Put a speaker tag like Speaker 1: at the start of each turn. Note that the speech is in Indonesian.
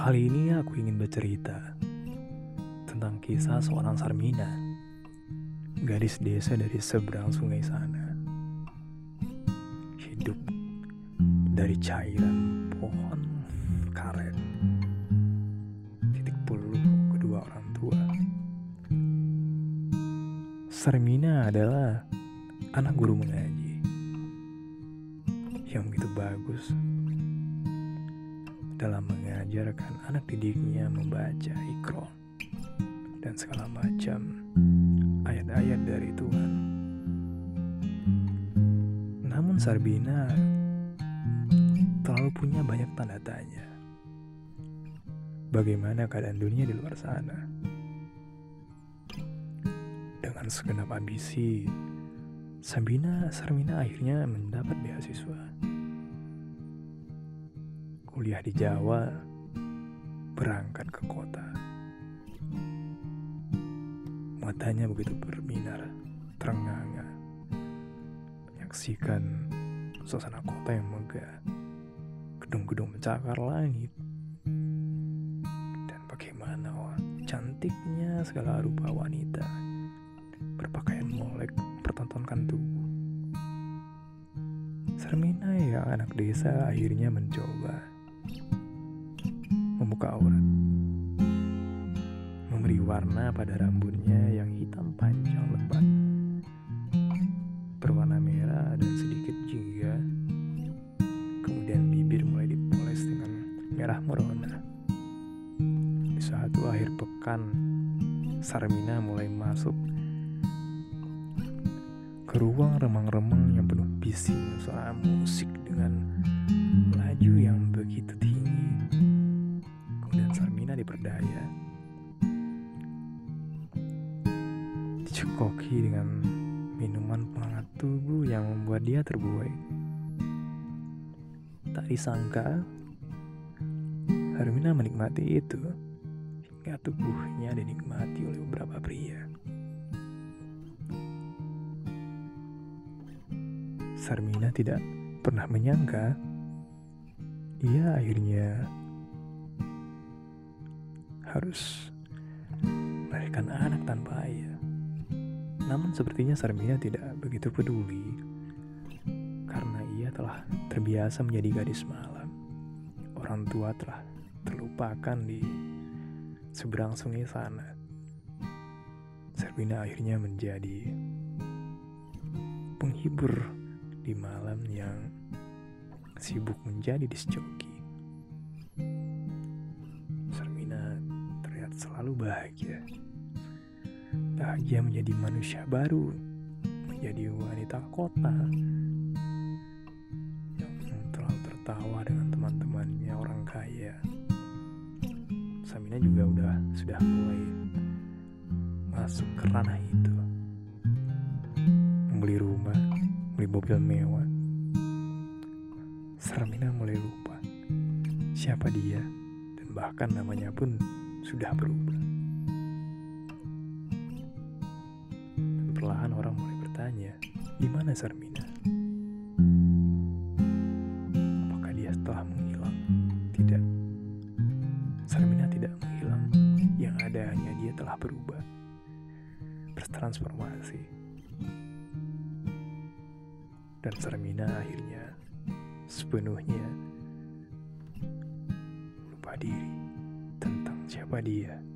Speaker 1: Kali ini aku ingin bercerita tentang kisah seorang Sarmina, gadis desa dari seberang sungai sana. Hidup dari cairan pohon karet. Titik puluh kedua orang tua. Sarmina adalah anak guru mengaji yang begitu bagus dalam mengajarkan anak didiknya membaca ikro dan segala macam ayat-ayat dari Tuhan. Namun Sarbina terlalu punya banyak tanda tanya. Bagaimana keadaan dunia di luar sana? Dengan segenap ambisi, Sabina Sarmina akhirnya mendapat beasiswa kuliah di Jawa, berangkat ke kota. Matanya begitu berbinar, terengah-engah, menyaksikan suasana kota yang megah, gedung-gedung mencakar langit, dan bagaimana wah, cantiknya segala rupa wanita. Berpakaian molek pertontonkan tubuh. Sermina yang anak desa akhirnya mencoba membuka aurat. Memberi warna pada rambutnya yang hitam panjang lebat. Berwarna merah dan sedikit jingga. Kemudian bibir mulai dipoles dengan merah merona. Di suatu akhir pekan, Sarmina mulai masuk ke ruang remang-remang yang penuh bising suara musik dengan diperdaya. Dicekoki dengan minuman penghangat tubuh yang membuat dia terbuai. Tak disangka, Hermina menikmati itu hingga tubuhnya dinikmati oleh beberapa pria. Sarmina tidak pernah menyangka ia akhirnya harus melahirkan anak tanpa ayah. Namun sepertinya Sarmina tidak begitu peduli karena ia telah terbiasa menjadi gadis malam. Orang tua telah terlupakan di seberang sungai sana. Sarmina akhirnya menjadi penghibur di malam yang sibuk menjadi disjoki. Selalu bahagia. Bahagia menjadi manusia baru, menjadi wanita kota yang terlalu tertawa dengan teman-temannya orang kaya. Samina juga udah sudah mulai masuk ke ranah itu. Membeli rumah, beli mobil mewah. Sarmina mulai lupa siapa dia dan bahkan namanya pun sudah berubah. Dan perlahan orang mulai bertanya, di mana Sarmina? Apakah dia telah menghilang? Tidak. Sarmina tidak menghilang. Yang ada hanya dia telah berubah. Bertransformasi. Dan Sarmina akhirnya sepenuhnya lupa diri tentang siapa dia.